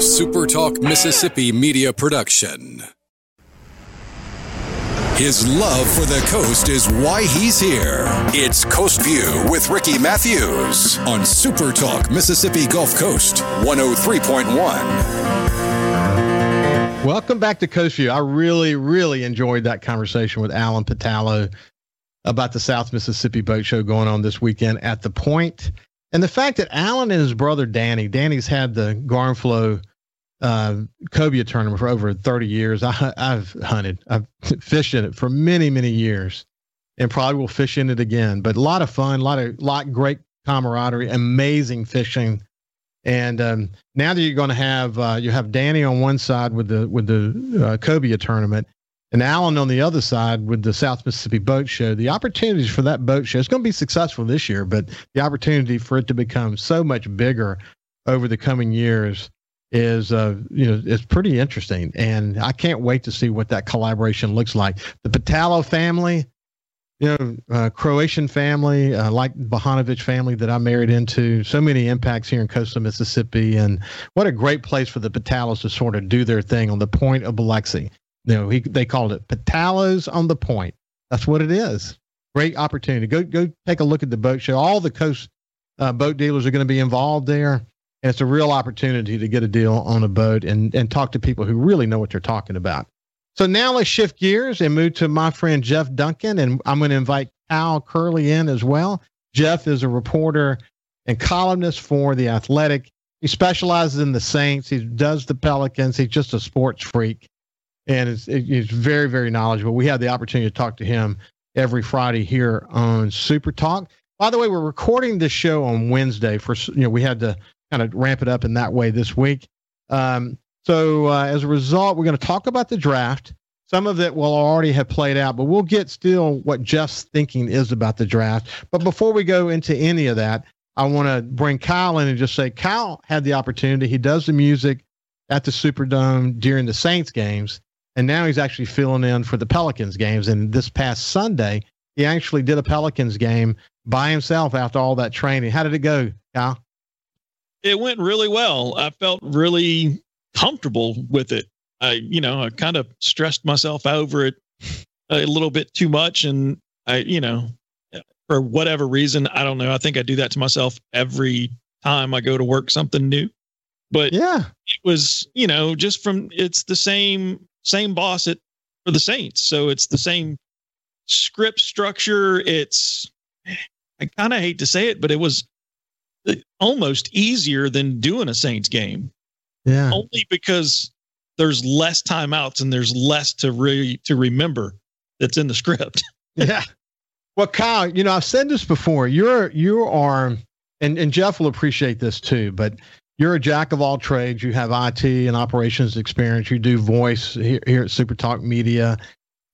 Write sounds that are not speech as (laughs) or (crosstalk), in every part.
SuperTalk Mississippi media production. His love for the coast is why he's here. It's Coast View with Ricky Matthews on SuperTalk Mississippi Gulf Coast 103.1. Welcome back to Coast View. I really, really enjoyed that conversation with Alan Patallo about the South Mississippi Boat Show going on this weekend at the Point. And the fact that Alan and his brother Danny, Danny's had the Garnflow uh, cobia tournament for over 30 years. I, have hunted, I've (laughs) fished in it for many, many years, and probably will fish in it again. But a lot of fun, a lot of lot great camaraderie, amazing fishing. And um, now that you're going to have uh, you have Danny on one side with the with the uh, cobia tournament, and Alan on the other side with the South Mississippi Boat Show. The opportunities for that boat show it's going to be successful this year, but the opportunity for it to become so much bigger over the coming years is uh, you know it's pretty interesting, and I can't wait to see what that collaboration looks like. The Patallo family, you know, uh, Croatian family, uh, like Bahanovich family that I married into. So many impacts here in coastal Mississippi, and what a great place for the Patallos to sort of do their thing on the point of Biloxi. You know, he, they called it Patallos on the Point. That's what it is. Great opportunity. Go go take a look at the boat show. All the coast uh, boat dealers are going to be involved there, and it's a real opportunity to get a deal on a boat and and talk to people who really know what they're talking about. So now let's shift gears and move to my friend Jeff Duncan, and I'm going to invite Cal Curley in as well. Jeff is a reporter and columnist for the Athletic. He specializes in the Saints. He does the Pelicans. He's just a sports freak and it's, it's very, very knowledgeable. We have the opportunity to talk to him every Friday here on Super Talk. By the way, we're recording this show on Wednesday for, you know, we had to kind of ramp it up in that way this week. Um, so uh, as a result, we're going to talk about the draft. Some of it will already have played out, but we'll get still what Jeff's thinking is about the draft. But before we go into any of that, I want to bring Kyle in and just say Kyle had the opportunity. He does the music at the Superdome during the Saints games and now he's actually filling in for the Pelicans games. And this past Sunday, he actually did a Pelicans game by himself after all that training. How did it go, Kyle? It went really well. I felt really comfortable with it. I, you know, I kind of stressed myself over it a little bit too much. And I, you know, for whatever reason, I don't know. I think I do that to myself every time I go to work something new. But yeah, it was, you know, just from it's the same same boss at for the Saints. So it's the same script structure. It's I kind of hate to say it, but it was almost easier than doing a Saints game. Yeah. Only because there's less timeouts and there's less to re to remember that's in the script. (laughs) yeah. Well, Kyle, you know, I've said this before. You're you are and, and Jeff will appreciate this too, but you're a jack of all trades. You have IT and operations experience. You do voice here, here at Super Talk Media,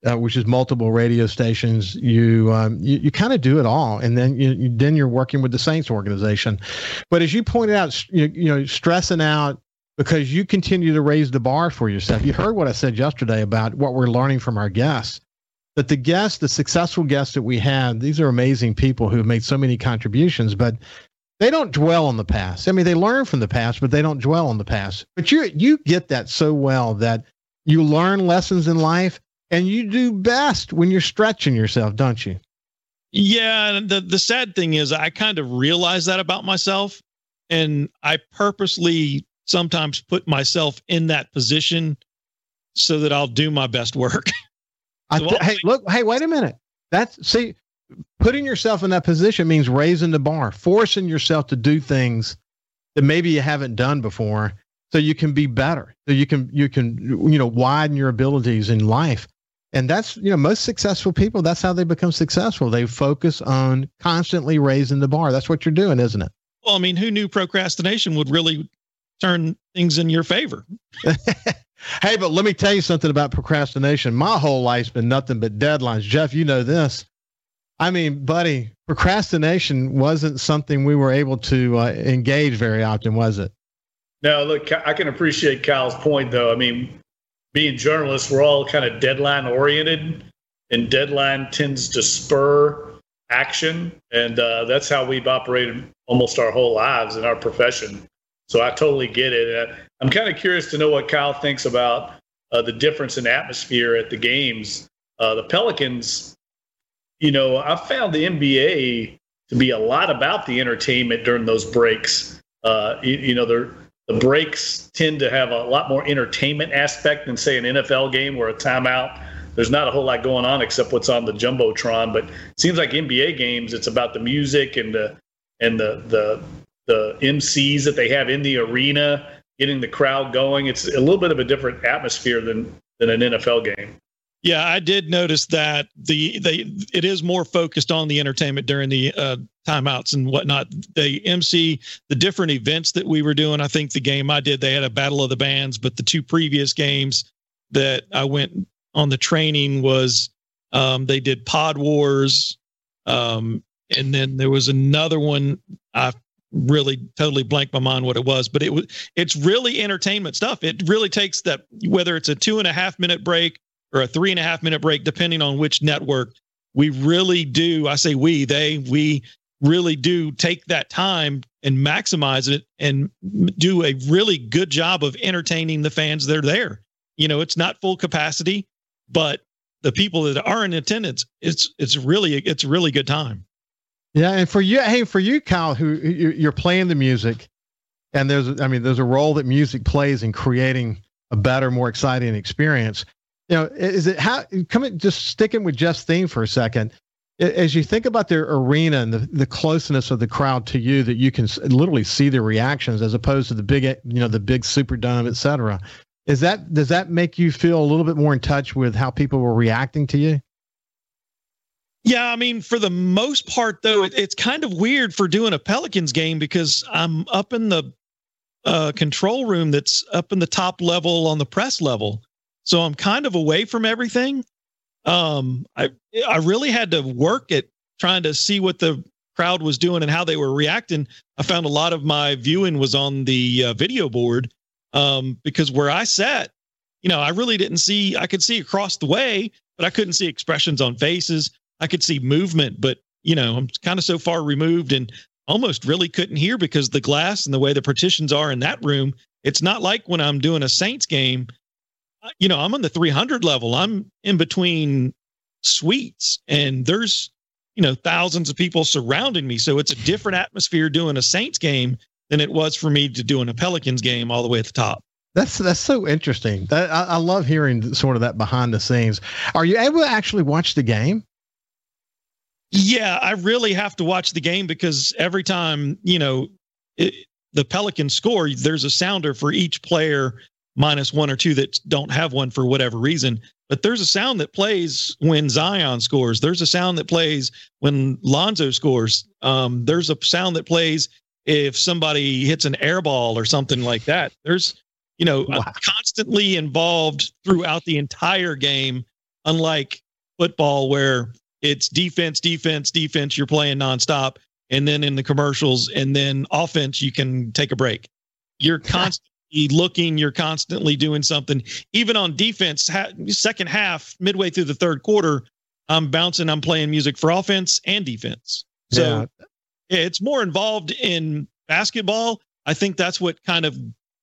uh, which is multiple radio stations. You um, you, you kind of do it all, and then you, you, then you're working with the Saints organization. But as you pointed out, you, you know, stressing out because you continue to raise the bar for yourself. You heard what I said yesterday about what we're learning from our guests. That the guests, the successful guests that we have, these are amazing people who have made so many contributions, but they don't dwell on the past. I mean, they learn from the past, but they don't dwell on the past. But you you get that so well that you learn lessons in life and you do best when you're stretching yourself, don't you? Yeah, the the sad thing is I kind of realize that about myself and I purposely sometimes put myself in that position so that I'll do my best work. (laughs) so th- hey, look, hey, wait a minute. That's see putting yourself in that position means raising the bar, forcing yourself to do things that maybe you haven't done before so you can be better. So you can you can you know widen your abilities in life. And that's you know most successful people that's how they become successful. They focus on constantly raising the bar. That's what you're doing, isn't it? Well, I mean, who knew procrastination would really turn things in your favor? (laughs) hey, but let me tell you something about procrastination. My whole life's been nothing but deadlines. Jeff, you know this. I mean, buddy, procrastination wasn't something we were able to uh, engage very often, was it? No, look, I can appreciate Kyle's point, though. I mean, being journalists, we're all kind of deadline oriented, and deadline tends to spur action. And uh, that's how we've operated almost our whole lives in our profession. So I totally get it. I'm kind of curious to know what Kyle thinks about uh, the difference in atmosphere at the games. Uh, the Pelicans, you know, I found the NBA to be a lot about the entertainment during those breaks. Uh, you, you, know, the breaks tend to have a lot more entertainment aspect than, say, an NFL game where a timeout. There's not a whole lot going on except what's on the jumbotron, but it seems like NBA games. It's about the music and the and the the the MCs that they have in the arena, getting the crowd going. It's a little bit of a different atmosphere than than an NFL game. Yeah, I did notice that the they it is more focused on the entertainment during the uh, timeouts and whatnot. The MC the different events that we were doing. I think the game I did they had a battle of the bands, but the two previous games that I went on the training was um, they did Pod Wars, um, and then there was another one I really totally blanked my mind what it was, but it was it's really entertainment stuff. It really takes that whether it's a two and a half minute break or a three and a half minute break, depending on which network. We really do. I say we, they, we really do take that time and maximize it and do a really good job of entertaining the fans that are there. You know, it's not full capacity, but the people that are in attendance, it's it's really it's a really good time. Yeah, and for you, hey, for you, Kyle, who you're playing the music, and there's, I mean, there's a role that music plays in creating a better, more exciting experience. You know, is it how? Coming, just sticking with Jeff's theme for a second. As you think about the arena and the, the closeness of the crowd to you, that you can literally see their reactions as opposed to the big, you know, the big Superdome, et cetera. Is that does that make you feel a little bit more in touch with how people were reacting to you? Yeah, I mean, for the most part, though, it, it's kind of weird for doing a Pelicans game because I'm up in the uh, control room that's up in the top level on the press level, so I'm kind of away from everything. Um, I I really had to work at trying to see what the crowd was doing and how they were reacting. I found a lot of my viewing was on the uh, video board um, because where I sat, you know, I really didn't see. I could see across the way, but I couldn't see expressions on faces. I could see movement, but you know, I'm kind of so far removed and almost really couldn't hear because the glass and the way the partitions are in that room. It's not like when I'm doing a Saints game. You know, I'm on the 300 level. I'm in between suites, and there's you know thousands of people surrounding me. So it's a different atmosphere doing a Saints game than it was for me to doing a Pelicans game all the way at the top. That's that's so interesting. That I, I love hearing sort of that behind the scenes. Are you able to actually watch the game? Yeah, I really have to watch the game because every time, you know, it, the Pelicans score, there's a sounder for each player minus one or two that don't have one for whatever reason. But there's a sound that plays when Zion scores. There's a sound that plays when Lonzo scores. Um, there's a sound that plays if somebody hits an air ball or something like that. There's, you know, wow. constantly involved throughout the entire game, unlike football where it's defense, defense, defense. You're playing nonstop, and then in the commercials, and then offense, you can take a break. You're constantly looking. You're constantly doing something. Even on defense, ha- second half, midway through the third quarter, I'm bouncing. I'm playing music for offense and defense. So yeah. it's more involved in basketball. I think that's what kind of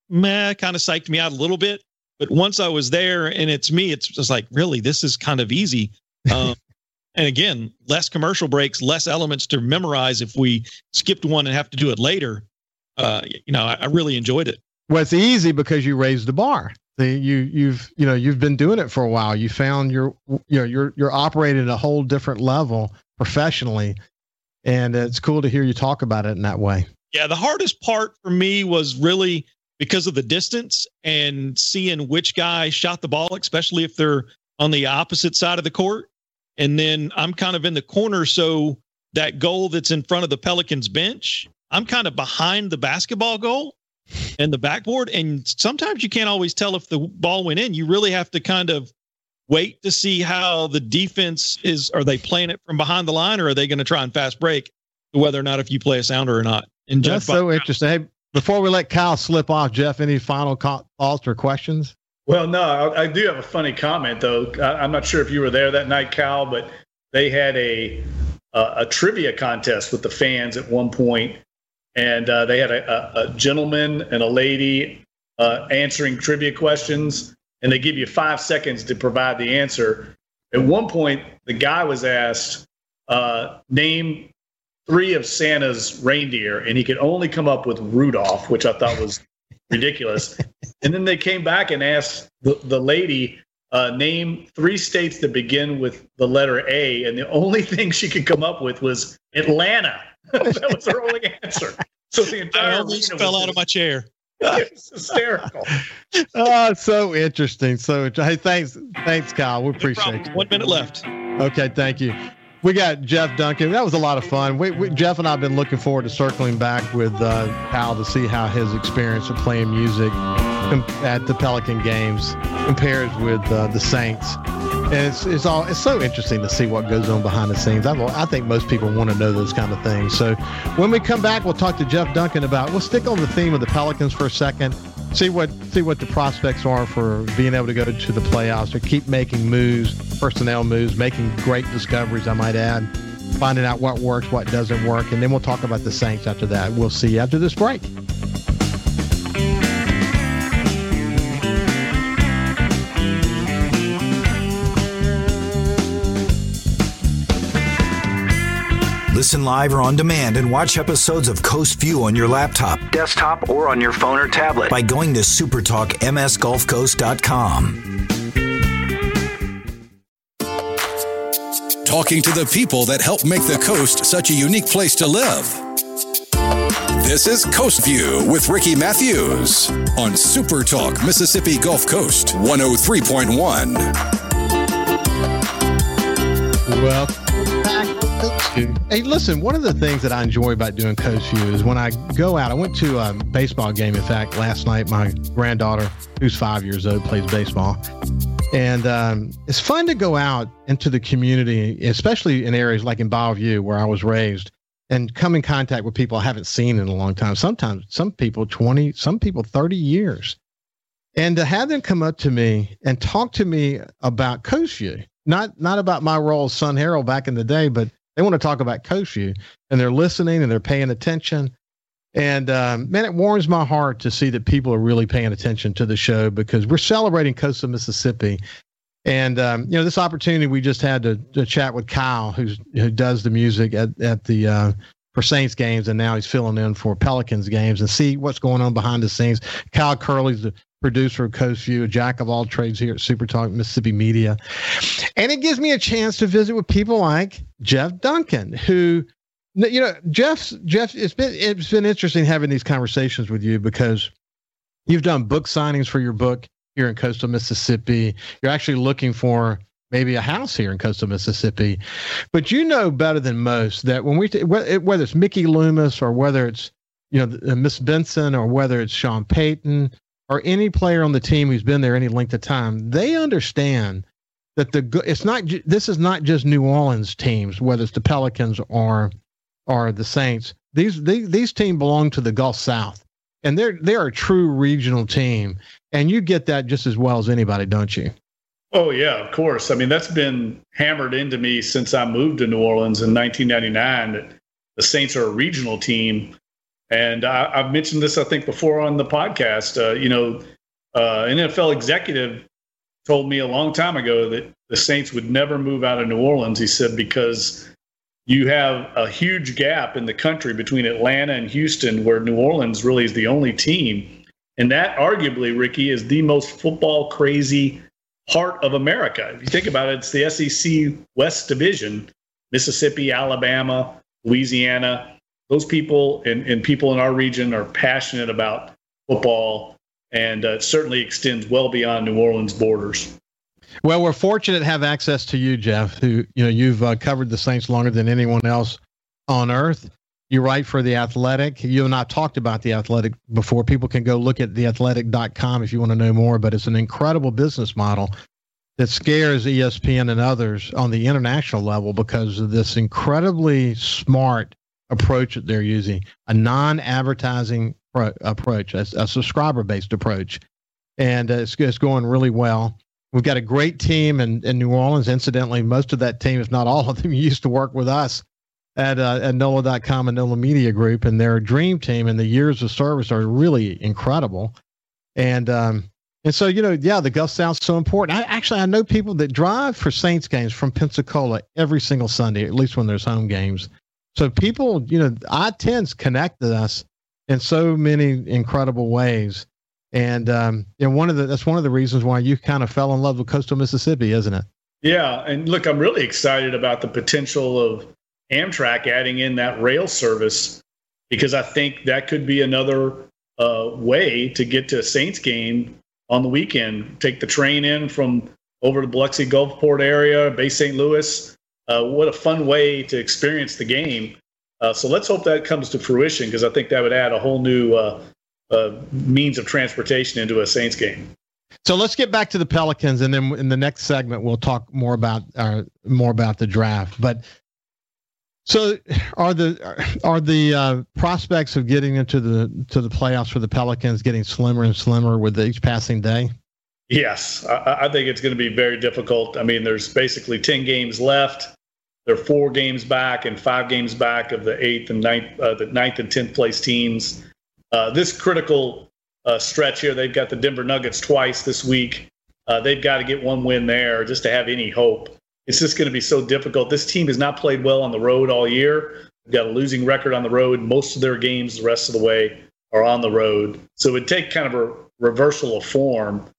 meh, kind of psyched me out a little bit. But once I was there and it's me, it's just like, really, this is kind of easy. Um, (laughs) and again, less commercial breaks, less elements to memorize if we skipped one and have to do it later. Uh, you know, I, I really enjoyed it. Well, it's easy because you raised the bar. The, you you've you know you've been doing it for a while. You found you're you know you're you're operating at a whole different level professionally, and it's cool to hear you talk about it in that way. Yeah, the hardest part for me was really because of the distance and seeing which guy shot the ball, especially if they're on the opposite side of the court and then I'm kind of in the corner. So that goal that's in front of the Pelicans bench, I'm kind of behind the basketball goal and the backboard. And sometimes you can't always tell if the ball went in. You really have to kind of wait to see how the defense is. Are they playing it from behind the line or are they going to try and fast break whether or not if you play a sounder or not? And that's so interesting. Hey, before we let Kyle slip off, Jeff, any final thoughts or questions? Well, no, I, I, do have a funny comment though. I, am not sure if you were there that night, Cal, but they had a a trivia contest with the fans at one point, and uh, they had a, a, a, gentleman and a lady uh, answering trivia questions, and they give you five seconds to provide the answer. At one point, the guy was asked, uh, "Name three of Santa's reindeer," and he could only come up with Rudolph, which I thought was ridiculous. and then they came back and asked the, the lady, uh, name three states that begin with the letter A, and the only (laughs) thing she could come up with was Atlanta. (laughs) that was her only answer. So the entire I almost fell out of my chair. (laughs) (laughs) It's hysterical. oh, so interesting. So, hey, thanks, thanks, Kyle. We appreciate no One minute left. Okay, thank you. We got Jeff Duncan. That was a lot of fun. We, we, Jeff and I have been looking forward to circling back with uh, Kyle to see how his experience of playing music at the Pelican games compares with uh, the Saints. And it's, it's all it's so interesting to see what goes on behind the scenes. I, I think most people want to know those kind of things. So when we come back, we'll talk to Jeff Duncan about. We'll stick on the theme of the Pelicans for a second. See what see what the prospects are for being able to go to the playoffs or keep making moves, personnel moves, making great discoveries. I might add, finding out what works, what doesn't work, and then we'll talk about the Saints after that. We'll see you after this break. Listen live or on demand and watch episodes of Coast View on your laptop, desktop, or on your phone or tablet by going to supertalkmsgulfcoast.com. Talking to the people that help make the coast such a unique place to live. This is Coast View with Ricky Matthews on Super Talk Mississippi Gulf Coast 103.1. Well, Hey, listen, one of the things that I enjoy about doing Coast View is when I go out, I went to a baseball game, in fact, last night. My granddaughter, who's five years old, plays baseball. And um, it's fun to go out into the community, especially in areas like in Bayou where I was raised, and come in contact with people I haven't seen in a long time. Sometimes, some people 20, some people 30 years. And to have them come up to me and talk to me about Coast View, not not about my role as Sun Herald back in the day, but they want to talk about View and they're listening and they're paying attention. And um, man, it warms my heart to see that people are really paying attention to the show because we're celebrating coastal Mississippi. And um, you know, this opportunity we just had to, to chat with Kyle, who's who does the music at at the uh, for Saints games, and now he's filling in for Pelicans games, and see what's going on behind the scenes. Kyle Curley's the producer of Coast View, a jack of all trades here at Super Talk Mississippi Media. And it gives me a chance to visit with people like Jeff Duncan, who you know, Jeff's Jeff, it's been it's been interesting having these conversations with you because you've done book signings for your book here in coastal Mississippi. You're actually looking for maybe a house here in coastal Mississippi. But you know better than most that when we whether it's Mickey Loomis or whether it's you know uh, Miss Benson or whether it's Sean Payton or any player on the team who's been there any length of time, they understand that the it's not this is not just New Orleans teams, whether it's the Pelicans or or the Saints. These these, these teams belong to the Gulf South, and they're they're a true regional team, and you get that just as well as anybody, don't you? Oh yeah, of course. I mean that's been hammered into me since I moved to New Orleans in 1999. That the Saints are a regional team and I, have mentioned this, I think, before on the podcast. Uh, you know, uh, an NFL executive told me a long time ago that the Saints would never move out of New Orleans. He said because you have a huge gap in the country between Atlanta and Houston, where New Orleans really is the only team. And that arguably, Ricky, is the most football crazy part of America. If you think about it, it's the SEC West Division Mississippi, Alabama, Louisiana, those people and, and people in our region are passionate about football and uh, certainly extends well beyond New Orleans borders. Well, we're fortunate to have access to you, Jeff. Who you know you've uh, covered the Saints longer than anyone else on earth. You write for the Athletic. You and I talked about the Athletic before. People can go look at theathletic.com if you want to know more. But it's an incredible business model that scares ESPN and others on the international level because of this incredibly smart approach that they're using, a non-advertising pro- approach, a, a subscriber-based approach, and uh, it's, it's going really well. We've got a great team in, in New Orleans. Incidentally, most of that team, if not all of them, (laughs) used to work with us at uh, at NOLA.com and NOLA Media Group, and their dream team and the years of service are really incredible. And um, and so you know, yeah, the Gulf South's so important. I actually I know people that drive for Saints games from Pensacola every single Sunday, at least when there's home games. So people, you know, I-10's connected us in so many incredible ways. And um, and one of the that's one of the reasons why you kind of fell in love with coastal Mississippi, isn't it? Yeah, and look, I'm really excited about the potential of Amtrak adding in that rail service because I think that could be another uh, way to get to a Saints game on the weekend. Take the train in from over to Biloxi Gulfport area, Bay St. Louis. Uh, what a fun way to experience the game. Uh, so let's hope that comes to fruition because I think that would add a whole new uh, uh, means of transportation into a Saints game. So let's get back to the Pelicans, and then in the next segment we'll talk more about uh, more about the draft. But so, are the are the uh, prospects of getting into the to the playoffs for the Pelicans getting slimmer and slimmer with each passing day? Yes, I, I think it's going to be very difficult. I mean, there's basically ten games left. They're four games back and five games back of the eighth and ninth, uh, the ninth and tenth place teams. Uh, this critical uh, stretch here, they've got the Denver Nuggets twice this week. Uh, they've got to get one win there just to have any hope it's just going to be so difficult. This team has not played well on the road all year. They've got a losing record on the road. Most of their games the rest of the way are on the road. So it would take kind of a reversal of form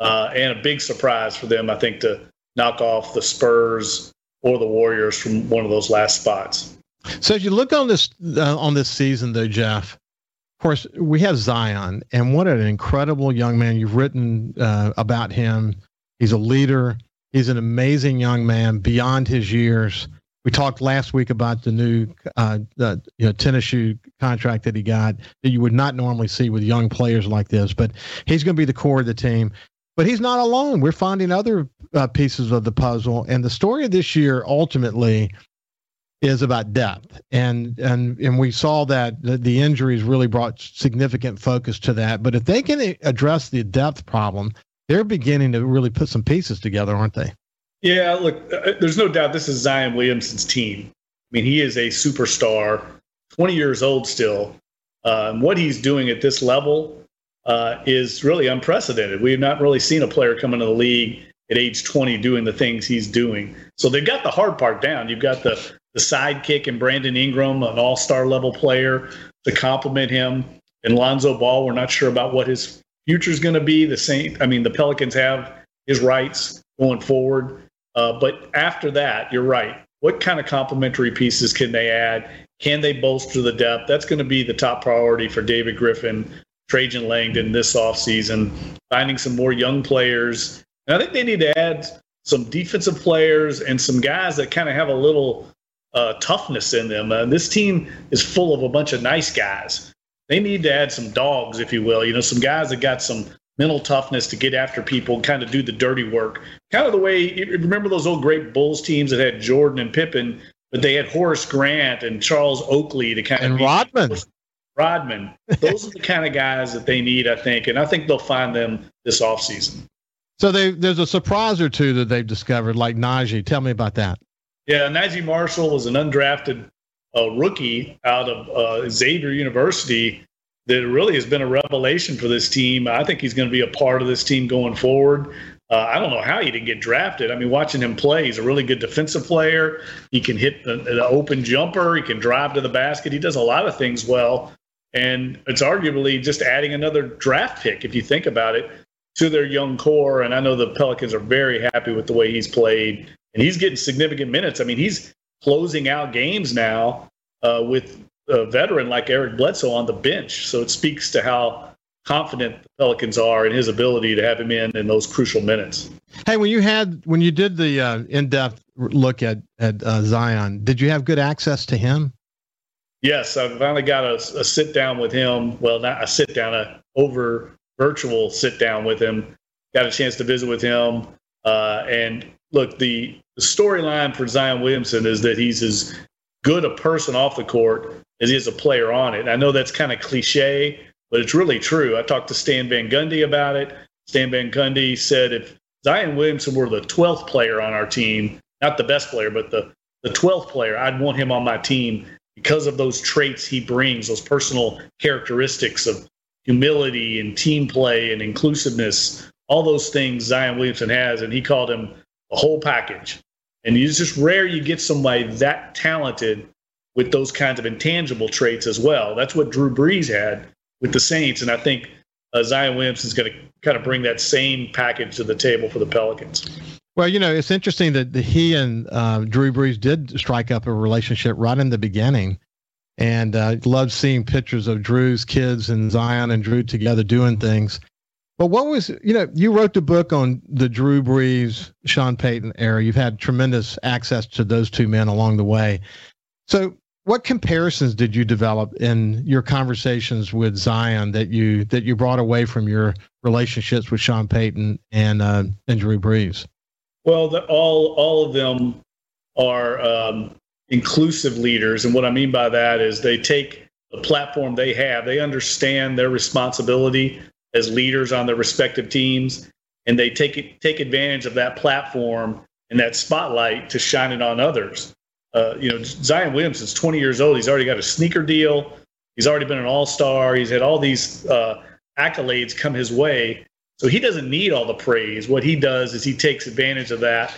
uh, and a big surprise for them, I think, to knock off the Spurs or the Warriors from one of those last spots. So if you look on this uh, on this season, though, Jeff, of course we have Zion, and what an incredible young man you've written uh, about him. He's a leader. He's an amazing young man beyond his years. We talked last week about the new uh, the, you know, tennis shoe contract that he got that you would not normally see with young players like this. But he's going to be the core of the team. But he's not alone. We're finding other uh, pieces of the puzzle, and the story of this year ultimately is about depth. And and and we saw that the, injuries really brought significant focus to that. But if they can address the depth problem, they're beginning to really put some pieces together, aren't they? Yeah, look, uh, there's no doubt this is Zion Williamson's team. I mean, he is a superstar, 20 years old still. Uh, what he's doing at this level uh, is really unprecedented. We have not really seen a player come into the league at age 20 doing the things he's doing. So they've got the hard part down. You've got the the sidekick and Brandon Ingram, an all-star level player to complement him. And Lonzo Ball, we're not sure about what his future is going to be the same. I mean, the Pelicans have his rights going forward. Uh, but after that, you're right. What kind of complementary pieces can they add? Can they bolster the depth? That's going to be the top priority for David Griffin, Trajan Langdon this offseason, finding some more young players. And I think they need to add some defensive players and some guys that kind of have a little uh, toughness in them. Uh, this team is full of a bunch of nice guys they need to add some dogs, if you will. You know, some guys that got some mental toughness to get after people, and kind of do the dirty work. Kind of the way remember those old great Bulls teams that had Jordan and Pippen, but they had Horace Grant and Charles Oakley to kind and of Rodman. Rodman. Those are the kind of guys that they need, I think, and I think they'll find them this offseason. So they, there's a surprise or two that they've discovered, like Naji. Tell me about that. Yeah, Naji Marshall was an undrafted a rookie out of uh, Xavier University that really has been a revelation for this team. I think he's going to be a part of this team going forward. Uh, I don't know how he didn't get drafted. I mean, watching him play, he's a really good defensive player. He can hit an open jumper. He can drive to the basket. He does a lot of things well. And it's arguably just adding another draft pick, if you think about it, to their young core. And I know the Pelicans are very happy with the way he's played. And he's getting significant minutes. I mean, he's closing out games now uh, with a veteran like Eric Bledsoe on the bench. So it speaks to how confident the Pelicans are in his ability to have him in in those crucial minutes. Hey, when you had when you did the uh, in-depth look at at uh, Zion, did you have good access to him? Yes, I finally got a, a sit down with him. Well, not a sit down, a over virtual sit down with him. Got a chance to visit with him, uh, and look, the, the storyline for Zion Williamson is that he's as good a person off the court as he is a player on it. I know that's kind of cliche, but it's really true. I talked to Stan Van Gundy about it. Stan Van Gundy said if Zion Williamson were the 12th player on our team, not the best player, but the, the 12th player, I'd want him on my team because of those traits he brings, those personal characteristics of humility and team play and inclusiveness, all those things Zion Williamson has. And he called him a whole package. And it's just rare you get somebody that talented with those kinds of intangible traits as well. That's what Drew Brees had with the Saints. And I think uh, Zion Williamson is going to kind of bring that same package to the table for the Pelicans. Well, you know, it's interesting that the, he and uh, Drew Brees did strike up a relationship right in the beginning. And uh, loved seeing pictures of Drew's kids and Zion and Drew together doing things. But what was, you know, you wrote the book on the Drew Brees, Sean Payton era. You've had tremendous access to those two men along the way. So, what comparisons did you develop in your conversations with Zion that you that you brought away from your relationships with Sean Payton and uh, and Drew Brees? Well, the, all all of them are um, inclusive leaders, and what I mean by that is they take the platform they have, they understand their responsibility as leaders on their respective teams, and they take it, take advantage of that platform and that spotlight to shine it on others. Uh, you know, Zion Williamson's 20 years old. He's already got a sneaker deal. He's already been an All Star. He's had all these uh, accolades come his way. So he doesn't need all the praise. What he does is he takes advantage of that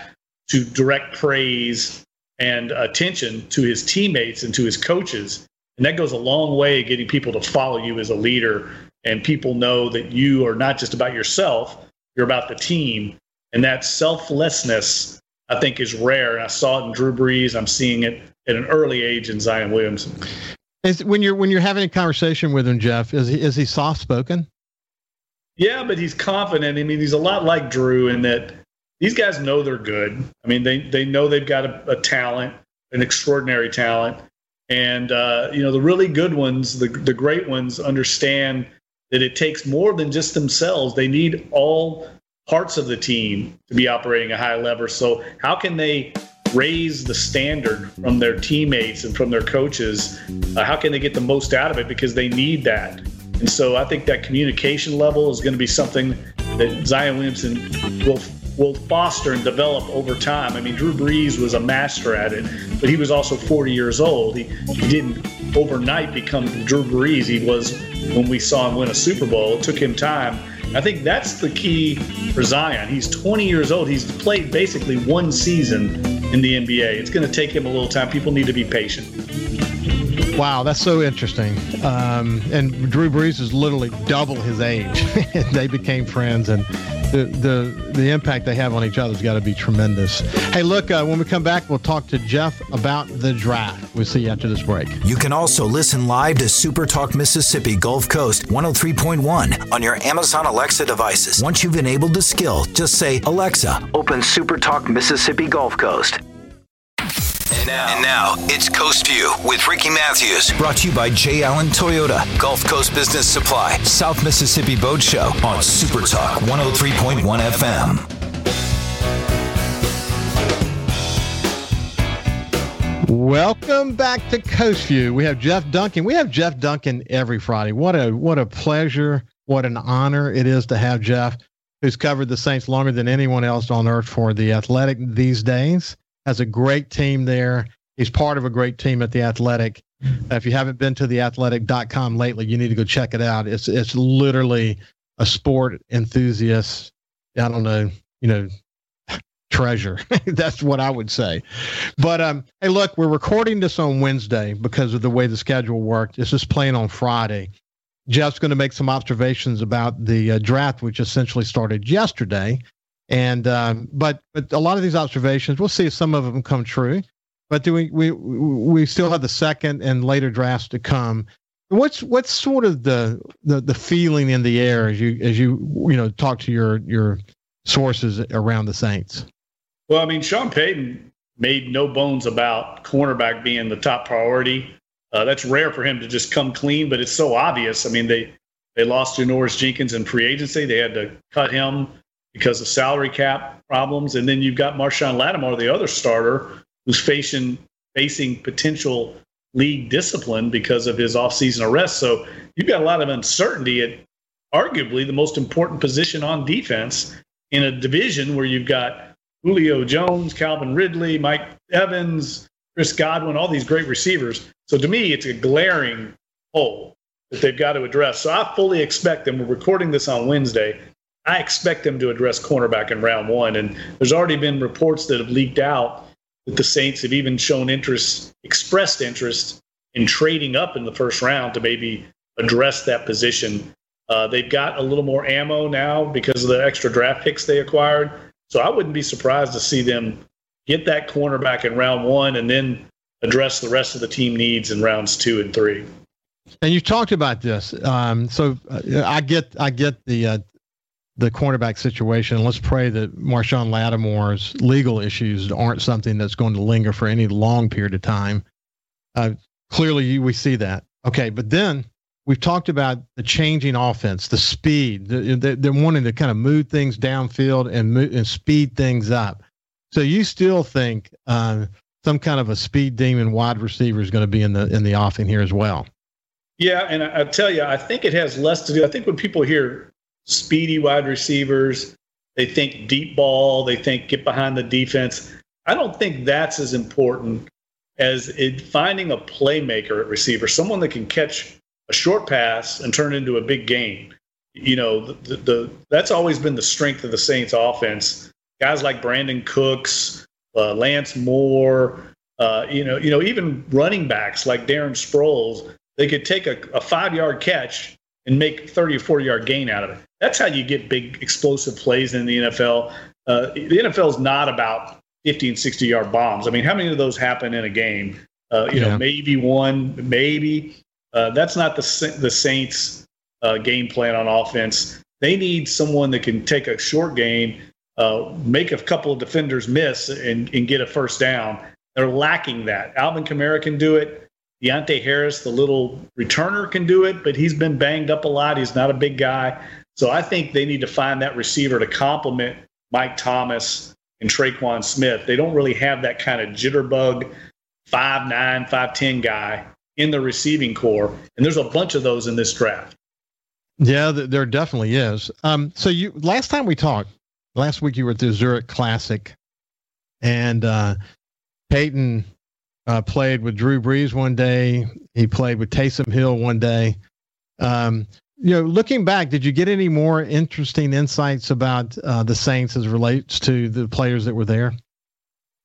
to direct praise and attention to his teammates and to his coaches. And that goes a long way getting people to follow you as a leader. And people know that you are not just about yourself, you're about the team. And that selflessness, I think, is rare. And I saw it in Drew Brees. I'm seeing it at an early age in Zion Williamson. Is when you're when you're having a conversation with him, Jeff, is he is he soft spoken? Yeah, but he's confident. I mean, he's a lot like Drew in that these guys know they're good. I mean, they they know they've got a, a talent, an extraordinary talent, and uh, you know the really good ones, the the great ones, understand that it takes more than just themselves. They need all parts of the team to be operating a high level. So how can they raise the standard from their teammates and from their coaches? Uh, how can they get the most out of it? Because they need that. And so I think that communication level is going to be something that Zion Williamson will will foster and develop over time. I mean, Drew Brees was a master at it, but he was also 40 years old. He, he didn't overnight become Drew Brees. He was when we saw him win a Super Bowl. It took him time. I think that's the key for Zion. He's 20 years old. He's played basically one season in the NBA. It's going to take him a little time. People need to be patient. Wow, that's so interesting. Um, and Drew Brees is literally double his age. (laughs) they became friends, and the, the the impact they have on each other has got to be tremendous. Hey, look, uh, when we come back, we'll talk to Jeff about the draft. We'll see you after this break. You can also listen live to Super Talk Mississippi Gulf Coast 103.1 on your Amazon Alexa devices. Once you've enabled the skill, just say, Alexa, open Super Talk Mississippi Gulf Coast. And now, and now, it's Coast View with Ricky Matthews. Brought to you by J. Allen Toyota, Gulf Coast Business Supply, South Mississippi Boat Show on Super Talk 103.1 FM. Welcome back to Coast View. We have Jeff Duncan. We have Jeff Duncan every Friday. What a what a pleasure, what an honor it is to have Jeff, who's covered the Saints longer than anyone else on earth for the Athletic these days. Has a great team there. He's part of a great team at the Athletic. if you haven't been to theathletic.com lately, you need to go check it out. It's it's literally a sport enthusiast. I don't know, you know, treasure. (laughs) That's what I would say. But um, hey, look, we're recording this on Wednesday because of the way the schedule worked. This is playing on Friday. Jeff's going to make some observations about the uh, draft, which essentially started yesterday. And um, but but a lot of these observations, we'll see if some of them come true. But do we we we still have the second and later drafts to come? What's what's sort of the, the the feeling in the air as you as you you know talk to your your sources around the Saints? Well, I mean, Sean Payton made no bones about cornerback being the top priority. Uh, that's rare for him to just come clean, but it's so obvious. I mean, they they lost Janoris Jenkins in free agency. They had to cut him because of salary cap problems, and then you've got Marshon Lattimore, the other starter, who's facing facing potential league discipline because of his offseason arrest. So you've got a lot of uncertainty at arguably the most important position on defense in a division where you've got Julio Jones, Calvin Ridley, Mike Evans, Chris Godwin, all these great receivers. So to me, it's a glaring hole that they've got to address. So I fully expect them. We're recording this on Wednesday. I expect them to address cornerback in round one. And there's already been reports that have leaked out that the Saints have even shown interest, expressed interest in trading up in the first round to maybe address that position. Uh, they've got a little more ammo now because of the extra draft picks they acquired. So I wouldn't be surprised to see them get that cornerback in round one and then address the rest of the team needs in rounds two and three. And you talked about this. Um, so uh, I get I get the uh, the cornerback situation. Let's pray that Marshon Lattimore's legal issues aren't something that's going to linger for any long period of time. Uh, clearly, we see that. Okay, but then we've talked about the changing offense, the speed. The, they're wanting to kind of move things downfield and move, and speed things up. So you still think uh, some kind of a speed demon wide receiver is going to be in the in the offing here as well? Yeah, and I, I tell you, I think it has less to do. I think when people hear speedy wide receivers, they think deep ball, they think get behind the defense. I don't think that's as important as it, finding a playmaker at receiver, someone that can catch a short pass and turn into a big game. You know, the, the that's always been the strength of the Saints offense. Guys like Brandin Cooks, uh, Lance Moore, uh, you know, you know, even running backs like Darren Sproles, they could take a, a five yard catch and make 30 or 40 yard gain out of it. That's how you get big explosive plays in the NFL. Uh, the NFL is not about 50 and 60 yard bombs. I mean, how many of those happen in a game? Uh, you yeah. know, maybe one, maybe. Uh, that's not the the Saints' uh, game plan on offense. They need someone that can take a short game, uh, make a couple of defenders miss, and, and get a first down. They're lacking that. Alvin Kamara can do it. Deonte Harris, the little returner, can do it, but he's been banged up a lot. He's not a big guy. So I think they need to find that receiver to complement Mike Thomas and Tre'Quan Smith. They don't really have that kind of jitterbug five nine, five ten guy in the receiving corps, and there's a bunch of those in this draft. Yeah, there definitely is. Um, so you last time we talked, last week you were at the Zurich Classic, and uh, Payton uh, played with Drew Brees one day. He played with Taysom Hill one day. Um, you know, looking back, did you get any more interesting insights about uh, the Saints as relates to the players that were there?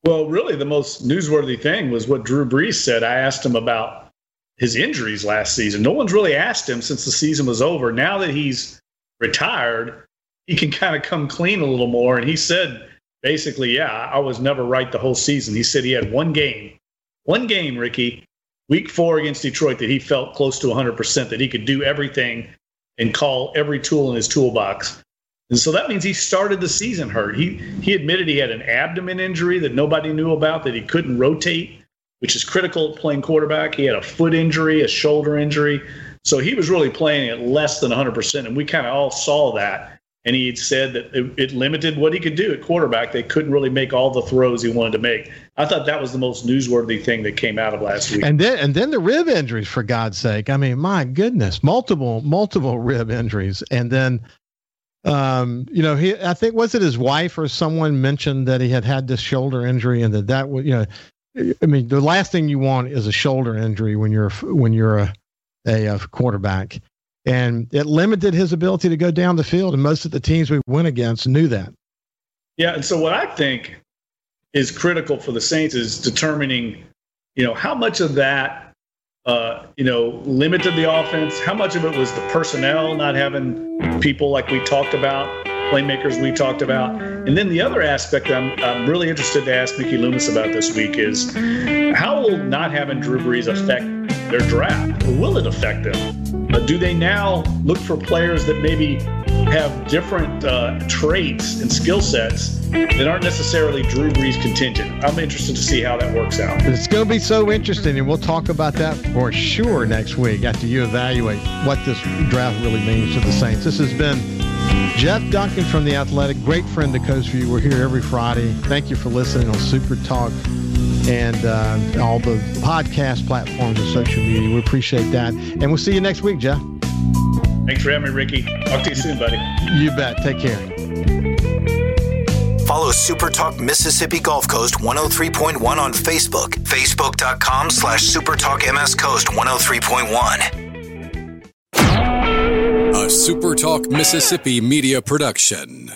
Well, really, the most newsworthy thing was what Drew Brees said. I asked him about his injuries last season. No one's really asked him since the season was over. Now that he's retired, he can kind of come clean a little more. And he said, basically, yeah, I was never right the whole season. He said he had one game, one game, Ricky, week four against Detroit, that he felt close to 100%, that he could do everything and call every tool in his toolbox. And so that means he started the season hurt. He he admitted he had an abdomen injury that nobody knew about, that he couldn't rotate, which is critical playing quarterback. He had a foot injury, a shoulder injury. So he was really playing at less than 100%. And we kind of all saw that. And he said that it, it, limited what he could do at quarterback. They couldn't really make all the throws he wanted to make. I thought that was the most newsworthy thing that came out of last week. And then, and then the rib injuries, for God's sake. I mean, my goodness, multiple, multiple rib injuries. And then, um, you know, he, I think, was it his wife or someone mentioned that he had had this shoulder injury and that that was, you know, I mean, the last thing you want is a shoulder injury when you're when you're a, a, a quarterback and it limited his ability to go down the field. And most of the teams we went against knew that. Yeah, and so what I think is critical for the Saints is determining, you know, how much of that, uh, you know, limited the offense. How much of it was the personnel not having people like we talked about, playmakers we talked about, and then the other aspect I'm, I'm really interested to ask Mickey Loomis about this week is how will not having Drew Brees affect their draft? Will it affect them? Uh, do they now look for players that maybe have different uh, traits and skill sets that aren't necessarily Drew Brees contingent? I'm interested to see how that works out. It's going to be so interesting, and we'll talk about that for sure next week after you evaluate what this draft really means to the Saints. This has been Jeff Duncan from The Athletic, great friend of Coast View. We're here every Friday. Thank you for listening on Super Talk and uh, all the podcast platforms and social media. We appreciate that. And we'll see you next week, Jeff. Thanks for having me, Ricky. Talk to you soon, buddy. You bet. Take care. Follow Supertalk Mississippi Gulf Coast 103.1 on Facebook. Facebook.com slash Supertalk MS Coast 103.1. A Supertalk Mississippi media production.